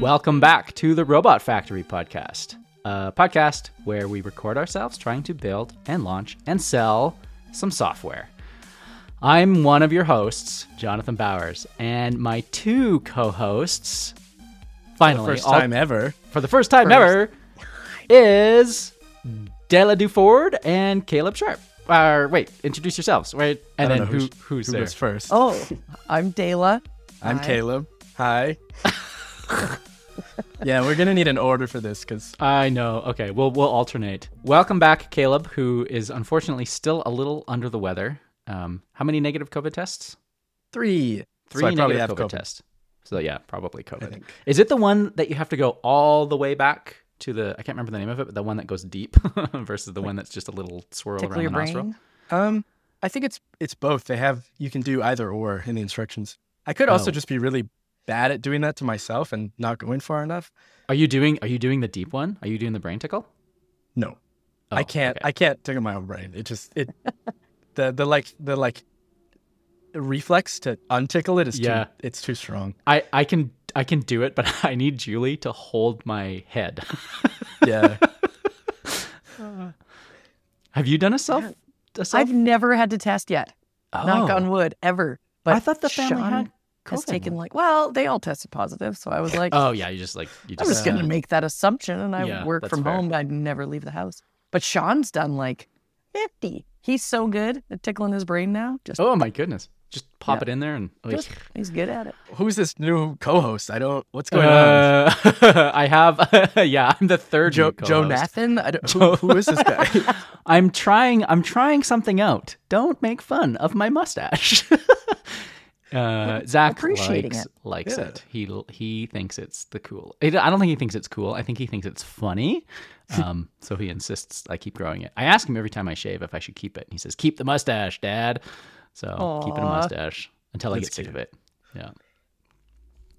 Welcome back to the Robot Factory podcast, a podcast where we record ourselves trying to build and launch and sell some software. I'm one of your hosts, Jonathan Bowers, and my two co-hosts, finally, First all- time ever. for the first time ever, is Dela Duford and Caleb Sharp. Uh, wait, introduce yourselves, right? And then don't who, who's who there? goes first? Oh, I'm Dela. I'm Hi. Caleb. Hi. yeah, we're gonna need an order for this because I know. Okay, we'll we'll alternate. Welcome back, Caleb, who is unfortunately still a little under the weather. Um, how many negative COVID tests? three, Three so negative COVID, COVID. tests. So yeah, probably COVID. Is it the one that you have to go all the way back to the? I can't remember the name of it, but the one that goes deep versus the one that's just a little swirl around your the nostril. brain. Um, I think it's it's both. They have you can do either or in the instructions. I could also Oh. just be really bad at doing that to myself and not going far enough. Are you doing? Are you doing the deep one? Are you doing the brain tickle? No, Oh, I can't. okay. I can't tickle my own brain. It just it the the like the like reflex to untickle it is Yeah. too it's too strong. I I can I can do it, but I need Julie to hold my head. Yeah. Have you done a self? A self? I've never had to test yet. Knock Oh. on wood, ever. But I thought the family Sean had has COVID taken one. like, well, they all tested positive, so I was like, Oh yeah, you just like you I just. was going to make that assumption, and I Yeah, work from fair. home. I'd never leave the house. But Sean's done like fifty. He's so good at tickling his brain now. Just, Oh my goodness! Just pop Yeah. it in there and. just he's good at it. Who's this new co-host? I don't. What's going on? Uh, I have. yeah, I'm the third. Joe new Joe. Nathan. I don't, who, who is this guy? I'm trying. I'm trying something out. Don't make fun of my mustache. Uh, Zach appreciating likes it. likes Yeah. it. He he thinks it's the cool. I don't think he thinks it's cool. I think he thinks it's funny. Um, so he insists I keep growing it. I ask him every time I shave if I should keep it. And he says, "Keep the mustache, Dad." So keeping a mustache until I That's get sick cute. of it. Yeah.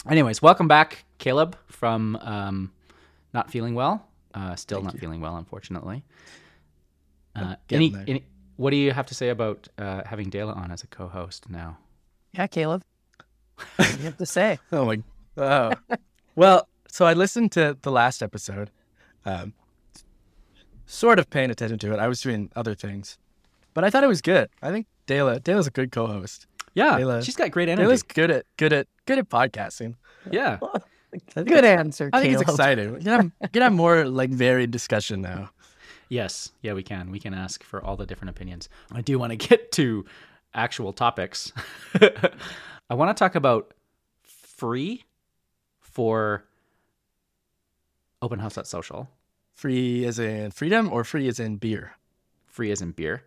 Anyways, welcome back, Caleb, from um, not feeling well. Uh, still not feeling well, unfortunately. Uh, any, any, what do you have to say about uh, having Dela on as a co-host now? Yeah, Caleb. What do you have to say? Oh my. Oh. well, so I listened to the last episode, um, sort of paying attention to it. I was doing other things, but I thought it was good. I think Dela Dela's a good co-host. Yeah, Dela- she's got great energy. Dela's good at good at good at podcasting. yeah, Good answer, I think Caleb. it's exciting. We can have, we can have more like varied discussion now. yes, yeah, we can. We can ask for all the different opinions. I do want to get to actual topics. I want to talk about free for open house at social. Free as in freedom, or free as in beer. Free as in beer.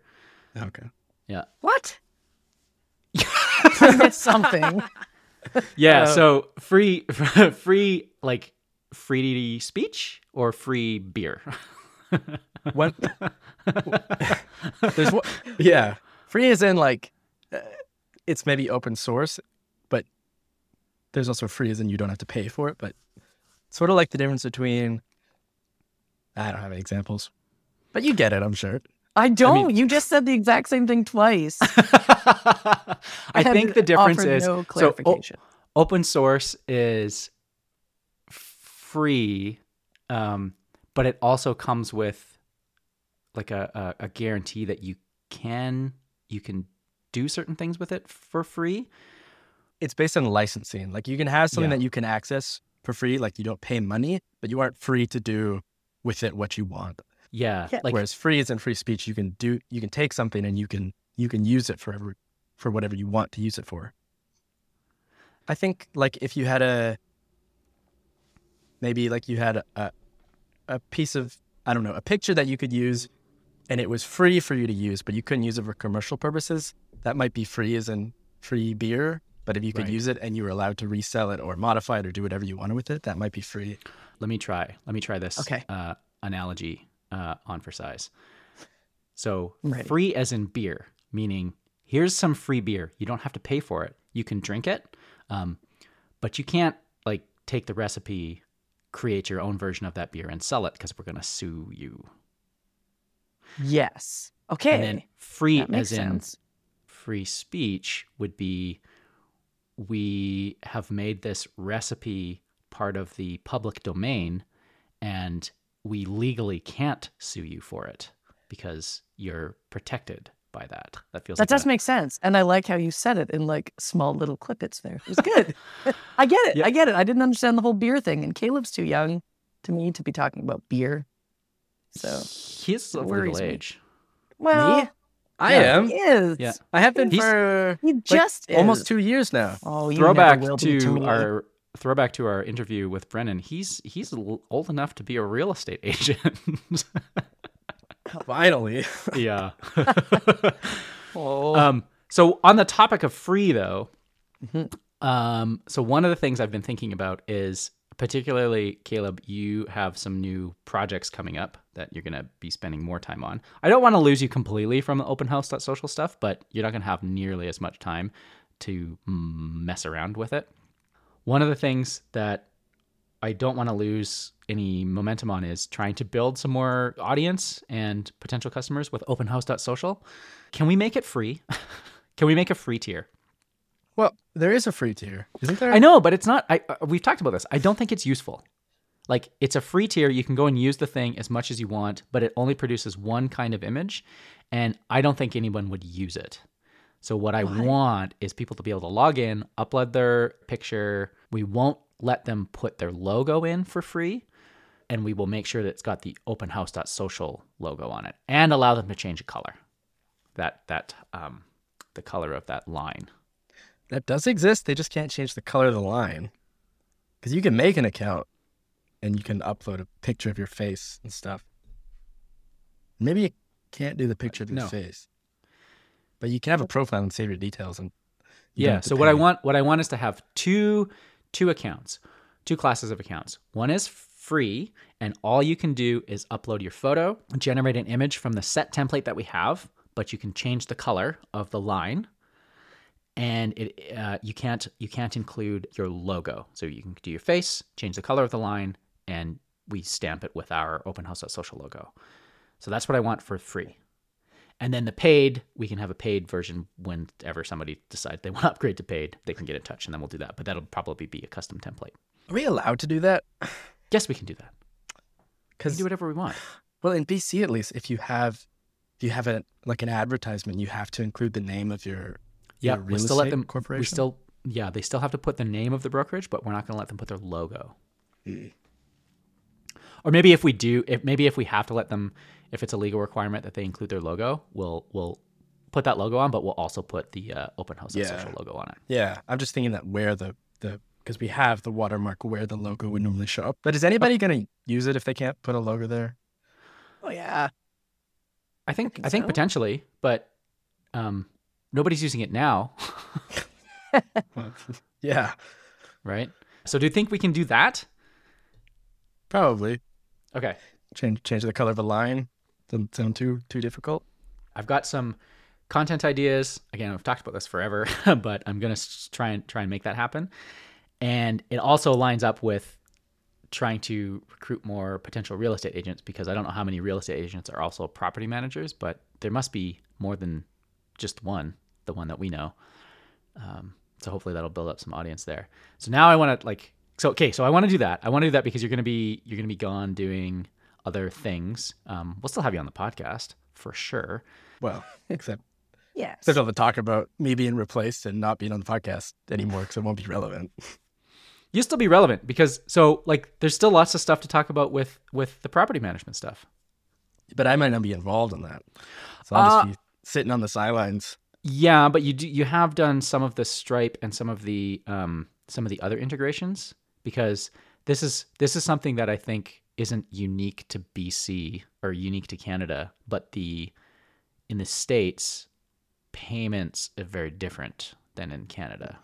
Okay. Yeah. What? Something. Yeah. Uh, so free, free, like free speech or free beer. What? There's what? Yeah, free as in like it's maybe open source, but there's also free as in you don't have to pay for it. But sort of like the difference between I don't have any examples, but you get it, I'm sure. I don't. you just said the exact same thing twice. I think the difference is no so o- clarification. open source is free, um, but it also comes with like a, a, a guarantee that you can you can do certain things with it for free. It's based on licensing. Like you can have something Yeah. that you can access for free, like you don't pay money, but you aren't free to do with it what you want. Yeah, Yeah. like Whereas free is in free speech, you can do you can take something and you can you can use it for every, for whatever you want to use it for. I think like if you had a maybe like you had a, a a piece of I don't know a picture that you could use, and it was free for you to use, but you couldn't use it for commercial purposes. That might be free as in free beer. But if you could Right. use it and you were allowed to resell it or modify it or do whatever you wanted with it, that might be free. let me try. Let me try this Okay. uh, analogy uh, on for size. So I'm free as in beer, meaning here's some free beer. You don't have to pay for it. You can drink it, um, but you can't like take the recipe, create your own version of that beer, and sell it because we're gonna sue you. Yes. Okay. And then free as in sense. Free speech would be we have made this recipe part of the public domain and we legally can't sue you for it because you're protected by that. That feels That like does a- make sense. And I like how you said it in like small little clippets there. It was good. I get it. Yeah. I get it. I didn't understand the whole beer thing. And Caleb's too young to me to be talking about beer. So, he's of legal age. well, Me? I Yeah. am. he is. Yeah. I have been He's- for He like, just is. almost two years now. Oh, throwback never will to our throwback to our interview with Brennan. He's he's old enough to be a real estate agent. Finally. yeah. Oh. Um, so on the topic of free though, Mm-hmm. um, so one of the things I've been thinking about is particularly Caleb, you have some new projects coming up that you're going to be spending more time on. I don't want to lose you completely from the open house social stuff, but you're not going to have nearly as much time to mess around with it. One of the things that I don't want to lose any momentum on is trying to build some more audience and potential customers with openhouse.social. Can we make it free? Can we make a free tier? Well, there is a free tier, isn't there? I know, but it's not. I uh, we've talked about this. I don't think it's useful. Like it's a free tier. You can go and use the thing as much as you want, but it only produces one kind of image, and I don't think anyone would use it. So what I want is people to be able to log in, upload their picture. We won't let them put their logo in for free, and we will make sure that it's got the openhouse.social logo on it, and allow them to change a color. That that um, the color of that line. That does exist. They just can't change the color of the line. Because you can make an account and you can upload a picture of your face and stuff. Maybe you can't do the picture of your No. face. But you can have a profile and save your details and you yeah so what i want what i want is to have two two accounts two classes of accounts one is free and all you can do is upload your photo generate an image from the set template that we have but you can change the color of the line and it uh, you can't you can't include your logo so you can do your face change the color of the line and we stamp it with our open house social logo so that's what i want for free and then the paid, we can have a paid version whenever somebody decides they want to upgrade to paid. They can get in touch, and then we'll do that. But that'll probably be a custom template. Are we allowed to do that? Yes, we can do that. We Because can do whatever we want. well, in BC at least, if you have if you have a like an advertisement, you have to include the name of your Yeah, we still let them. corporation. We still, yeah, they still have to put the name of the brokerage, but we're not going to let them put their logo. Or maybe if we do, if maybe if we have to let them, if it's a legal requirement that they include their logo, we'll we'll put that logo on, but we'll also put the uh, open house Yeah. social logo on it. Yeah, I'm just thinking that where the the because we have the watermark where the logo would normally show up. But is anybody going to use it if they can't put a logo there? Oh, yeah. I think I think think so. potentially, but um, nobody's using it now. yeah, right? So do you think we can do that? probably Okay. change change the color of a line. Doesn't sound too too difficult. I've got some content ideas. Again, I've talked about this forever, but I'm going to try and try and make that happen. And it also lines up with trying to recruit more potential real estate agents because I don't know how many real estate agents are also property managers, but there must be more than just one, the one that we know. Um, so hopefully that'll build up some audience there. So now I want to like so okay, so I want to do that. I want to do that because you're going to be you're going to be gone doing other things. Um, we'll still have you on the podcast for sure. Well, except Yes. except all the talk about me being replaced and not being on the podcast anymore because it won't be relevant. You'll still be relevant because so like there's still lots of stuff to talk about with with the property management stuff But I might not be involved in that, so I'll Uh, just be sitting on the sidelines. Yeah but you do you have done some of the stripe and some of the um some of the other integrations because this is this is something that i think isn't unique to bc or unique to canada but the in the states payments are very different than in canada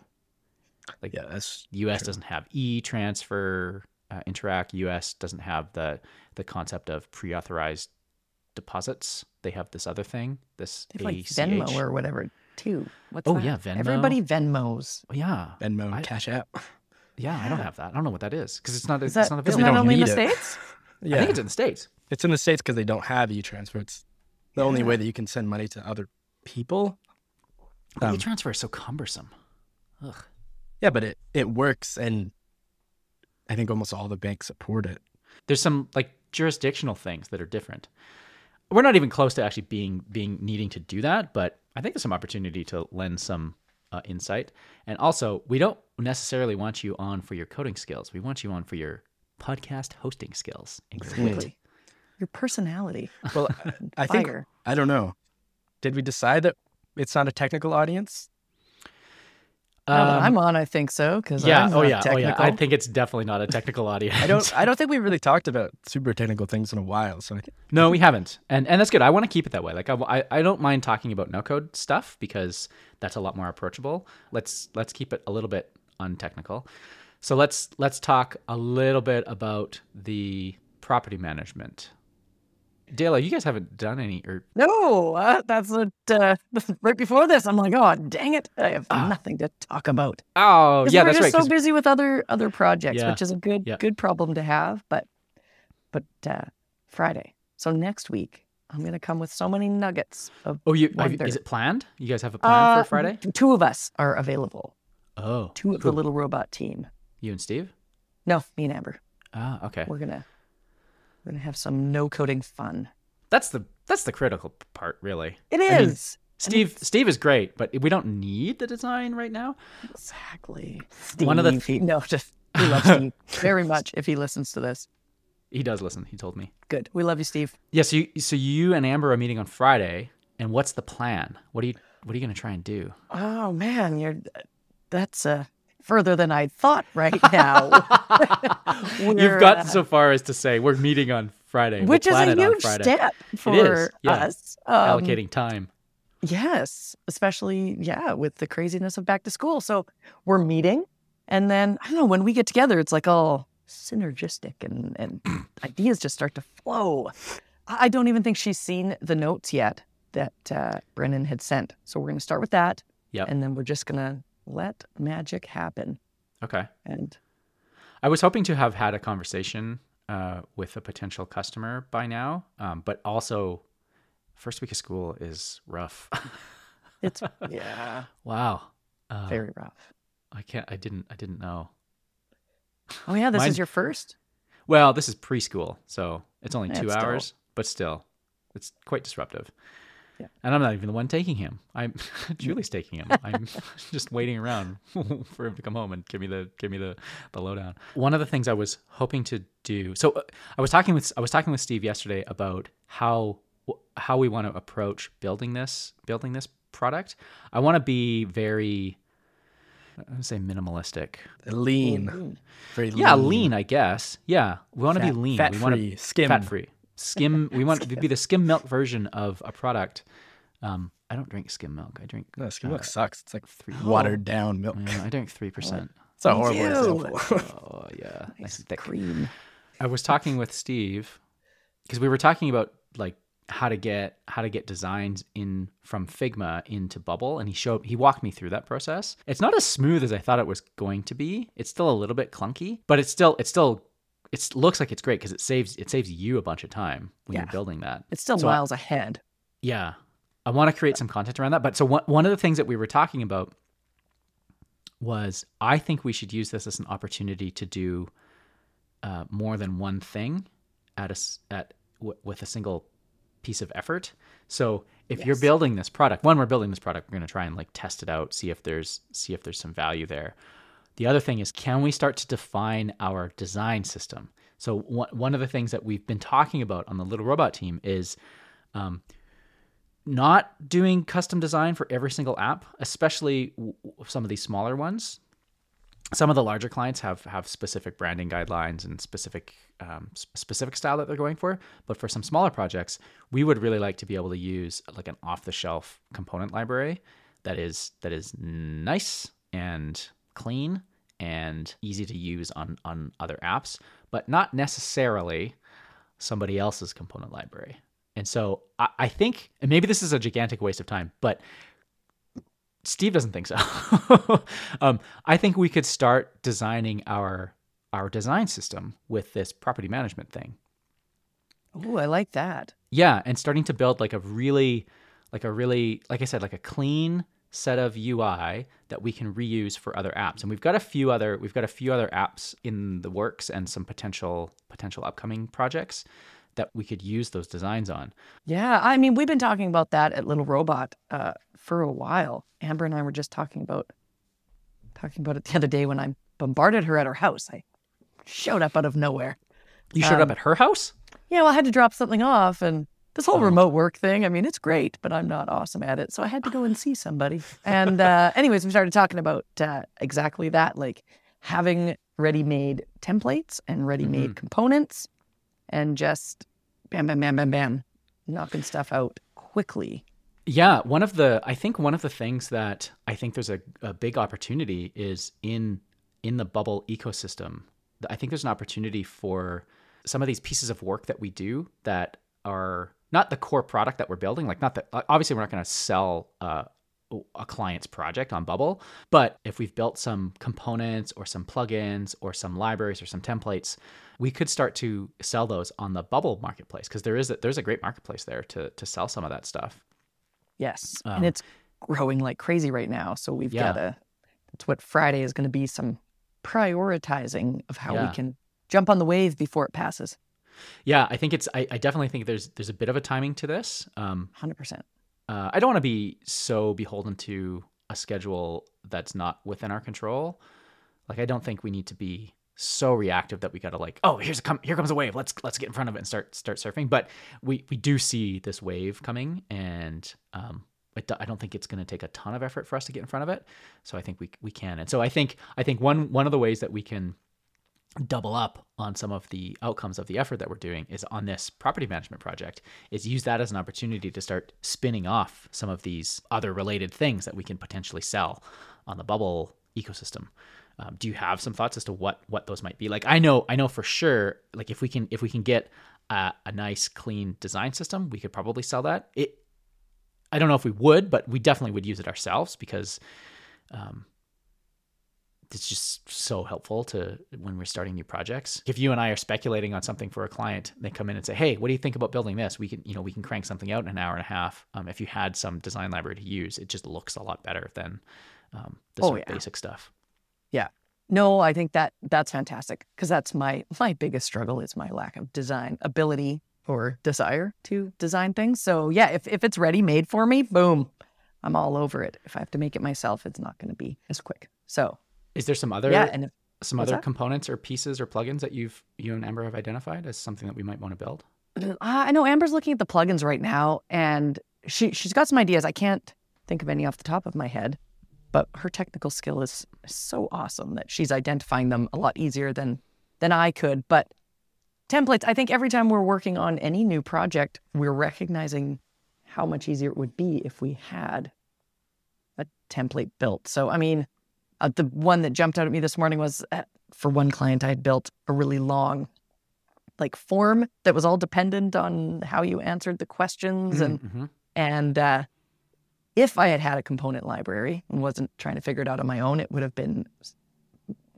like Yeah, that's US doesn't have e-transfer. Uh, Interac US doesn't have the the concept of pre-authorized deposits. They have this other thing, this They have like Venmo or whatever, too. What's Oh, that? yeah, Venmo. Everybody Venmos. Oh, yeah, Venmo, I- Cash App. yeah. I don't have that. I don't know what that is because it's not. Is it's that, not isn't available. that only in the it. States? Yeah, I think it's in the states. It's in the states because they don't have e-transfer. It's the only way that you can send money to other people. But Um, e-transfer is so cumbersome. Ugh. Yeah, but it it works and I think almost all the banks support it. There's some like jurisdictional things that are different. We're not even close to actually being being needing to do that, but I think there's some opportunity to lend some uh, insight. And also, we don't necessarily want you on for your coding skills. We want you on for your podcast hosting skills. Exactly. Your personality. Well, I think I don't know. Did we decide that it's not a technical audience? Now that Um, I'm on, I think so because yeah. I'm Oh not yeah. Oh yeah. I think it's definitely not a technical audience. I don't. I don't think we really talked about super technical things in a while. So No, we haven't, and and that's good. I want to keep it that way. Like I, I, I don't mind talking about no code stuff because that's a lot more approachable. Let's let's keep it a little bit untechnical. So let's let's talk a little bit about the property management. Dale, you guys haven't done any, or No, uh, that's what. Uh, right before this, I'm like, oh, dang it! I have Ah. nothing to talk about. Oh, yeah, we're that's just right. so busy with other other projects, Yeah. which is a good Yeah. good problem to have. But but uh, Friday, so next week, I'm gonna come with so many nuggets of. oh, you have, is it planned? You guys have a plan Uh, for Friday? Two of us are available. Oh, Two of who? the little robot team. you and Steve. No, me and Amber. Ah, okay. We're gonna gonna have some no coding fun. That's the that's the critical part, really. It is. I mean, Steve Steve is great, but we don't need the design right now. exactly. Steve, One of the he- no, just we love Steve very much. If he listens to this, He does listen. He told me. good. We love you, Steve. Yeah, so you, so you and Amber are meeting on Friday, and what's the plan? What are you what are you going to try and do? Oh man, you're that's uh further than I thought right now. You've gotten uh, so far as to say we're meeting on Friday, We'll which is a huge step for yeah. us. Um, Allocating time. Yes, especially yeah, with the craziness of back to school. So we're meeting, and then I don't know when we get together, it's like all synergistic and and ideas just start to flow. I don't even think she's seen the notes yet that uh, Brennan had sent. So we're going to start with that, Yep. and then we're just going to let magic happen. Okay. And I was hoping to have had a conversation uh, with a potential customer by now, um, but also first week of school is rough. it's yeah, wow. Uh, very rough. I can't. I didn't. I didn't know. Oh yeah, this mine- is your first. Well, this is preschool, so it's only Yeah, two it's still- hours, but still, it's quite disruptive. Yeah. And I'm not even the one taking him. I'm Julie's taking him. I'm just waiting around for him to come home and give me the give me the the lowdown. One of the things I was hoping to do. So uh, I was talking with I was talking with Steve yesterday about how how we want to approach building this building this product. I want to be very I would say minimalistic. lean, very Yeah, lean, I guess. Yeah, we want to be Fat- lean. we want fat-free, to skim. fat free, skim. we want to be the skim milk version of a product. Um, I don't drink skim milk. I drink. No, skim uh, milk sucks. It's like three- watered down milk. yeah, I drink three percent. It's a horrible Ew. example. Oh yeah, nice Nice and thick. cream. I was talking with Steve because we were talking about like how to get how to get designs in from Figma into Bubble, and he showed he walked me through that process. It's not as smooth as I thought it was going to be. It's still a little bit clunky, but it's still it's still it looks like it's great because it saves it saves you a bunch of time when Yeah. you're building that. It's still So I- miles ahead. Yeah. I want to create some content around that. But so one, one of the things that we were talking about was I think we should use this as an opportunity to do uh, more than one thing at a at w- with a single piece of effort. So if you're building this product, one, we're building this product, we're going to try and like test it out, see if there's see if there's some value there. The other thing is, can we start to define our design system? So one of the things that we've been talking about on the Little Robot team is um, not doing custom design for every single app, especially some of these smaller ones. Some of the larger clients have have specific branding guidelines and specific um, specific style that they're going for. But for some smaller projects, we would really like to be able to use like an off the shelf component library that is that is nice and clean and easy to use on on other apps, but not necessarily somebody else's component library. And so I, I think, and maybe this is a gigantic waste of time, but Steve doesn't think so. um, I think we could start designing our our design system with this property management thing. Oh, I like that. Yeah, and starting to build like a really, like a really, like I said, like a clean, set of UI that we can reuse for other apps. And we've got a few other we've got a few other apps in the works and some potential potential upcoming projects that we could use those designs on. Yeah, I mean, we've been talking about that at Little Robot uh, for a while. Amber and I were just talking about talking about it the other day when I bombarded her at her house. I showed up out of nowhere. You showed Um, up at her house? Yeah, well, I had to drop something off, and this whole Oh. remote work thing. I mean, it's great, but I'm not awesome at it, so I had to go and see somebody. And uh, anyways, we started talking about uh, exactly that, like having ready-made templates and ready-made components, and just bam, bam, bam, bam, bam, knocking stuff out quickly. Yeah, one of the I think one of the things that I think there's a, a big opportunity is in in the bubble ecosystem. I think there's an opportunity for some of these pieces of work that we do that are not the core product that we're building. Like not that obviously we're not going to sell uh, a client's project on Bubble, but if we've built some components or some plugins or some libraries or some templates, we could start to sell those on the Bubble marketplace because there is a, there's a great marketplace there to to sell some of that stuff. Yes, Um, and it's growing like crazy right now. So we've Yeah. got to. That's what Friday is going to be. Some prioritizing of how Yeah. we can jump on the wave before it passes. Yeah, I think it's. I, I definitely think there's there's a bit of a timing to this. Um, Hundred percent. uh, I don't want to be so beholden to a schedule that's not within our control. Like, I don't think we need to be so reactive that we got to like, oh, here's a come, here comes a wave. Let's let's get in front of it and start start surfing. But we we do see this wave coming, and um, do- I don't think it's going to take a ton of effort for us to get in front of it. So I think we we can. And so I think I think one one of the ways that we can double up on some of the outcomes of the effort that we're doing is on this property management project is use that as an opportunity to start spinning off some of these other related things that we can potentially sell on the bubble ecosystem. Um, do you have some thoughts as to what what those might be? Like i know i know for sure like if we can if we can get a, a nice clean design system we could probably sell that. It i don't know if we would but we definitely would use it ourselves because um, it's just so helpful to when we're starting new projects. If you and I are speculating on something for a client, they come in and say, "Hey, what do you think about building this?" We can, you know, we can crank something out in an hour and a half. Um, if you had some design library to use, it just looks a lot better than um, the Oh, yeah. basic stuff. Yeah. No, I think that that's fantastic because that's my my biggest struggle is my lack of design ability or desire to design things. So yeah, if if it's ready made for me, boom, I'm all over it. If I have to make it myself, it's not going to be as quick. So Is there some other yeah, and if, some other that? components or pieces or plugins that you've you and Amber have identified as something that we might want to build? Uh, I know Amber's looking at the plugins right now, and she she's got some ideas. I can't think of any off the top of my head, but her technical skill is so awesome that she's identifying them a lot easier than than I could. But templates, I think every time we're working on any new project, we're recognizing how much easier it would be if we had a template built. So I mean, uh, the one that jumped out at me this morning was uh, for one client I had built a really long like form that was all dependent on how you answered the questions and Mhm. and uh, if I had had a component library and wasn't trying to figure it out on my own, it would have been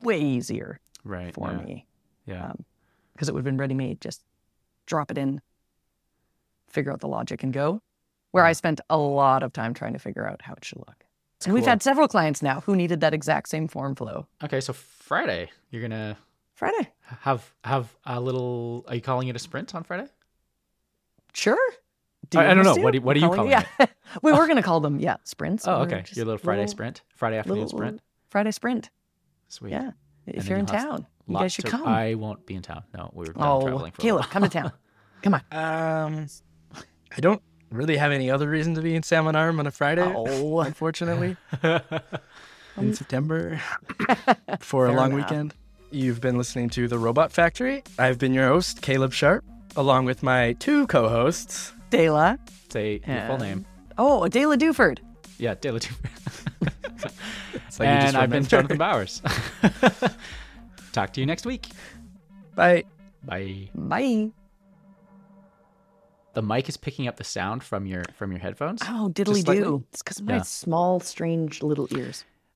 way easier right for yeah, me Yeah. because it would have been ready made. Just drop it in, figure out the logic, and go. Where I spent a lot of time trying to figure out how it should look. And we've had several clients now who needed that exact same form flow. okay, so Friday you're gonna Friday, have have a little. Are you calling it a sprint on Friday? sure. Do I- you I don't know. What do- what are you Calling- calling yeah. we were going to call them, yeah, sprints. Oh, okay. Your little Friday little- sprint, Friday afternoon little sprint. Friday sprint. Sweet. Yeah. If then you're in town, you guys should to- come. I won't be in town. No, we were done oh, traveling for a Caleb, while. come to town. Come on. Um, I don't really have any other reason to be in Salmon Arm on a Friday, Oh, unfortunately, in um, September for a long enough. weekend. You've been listening to The Robot Factory. I've been your host, Caleb Sharp, along with my two co hosts. Dela. Say your full name. Oh, Dela Duford. Yeah, Dale Two. So you and just I've been. Jonathan Bowers. Talk to you next week. Bye. Bye. Bye. The mic is picking up the sound from your from your headphones. Oh, diddly do. It's because of my Yeah. small, strange little ears.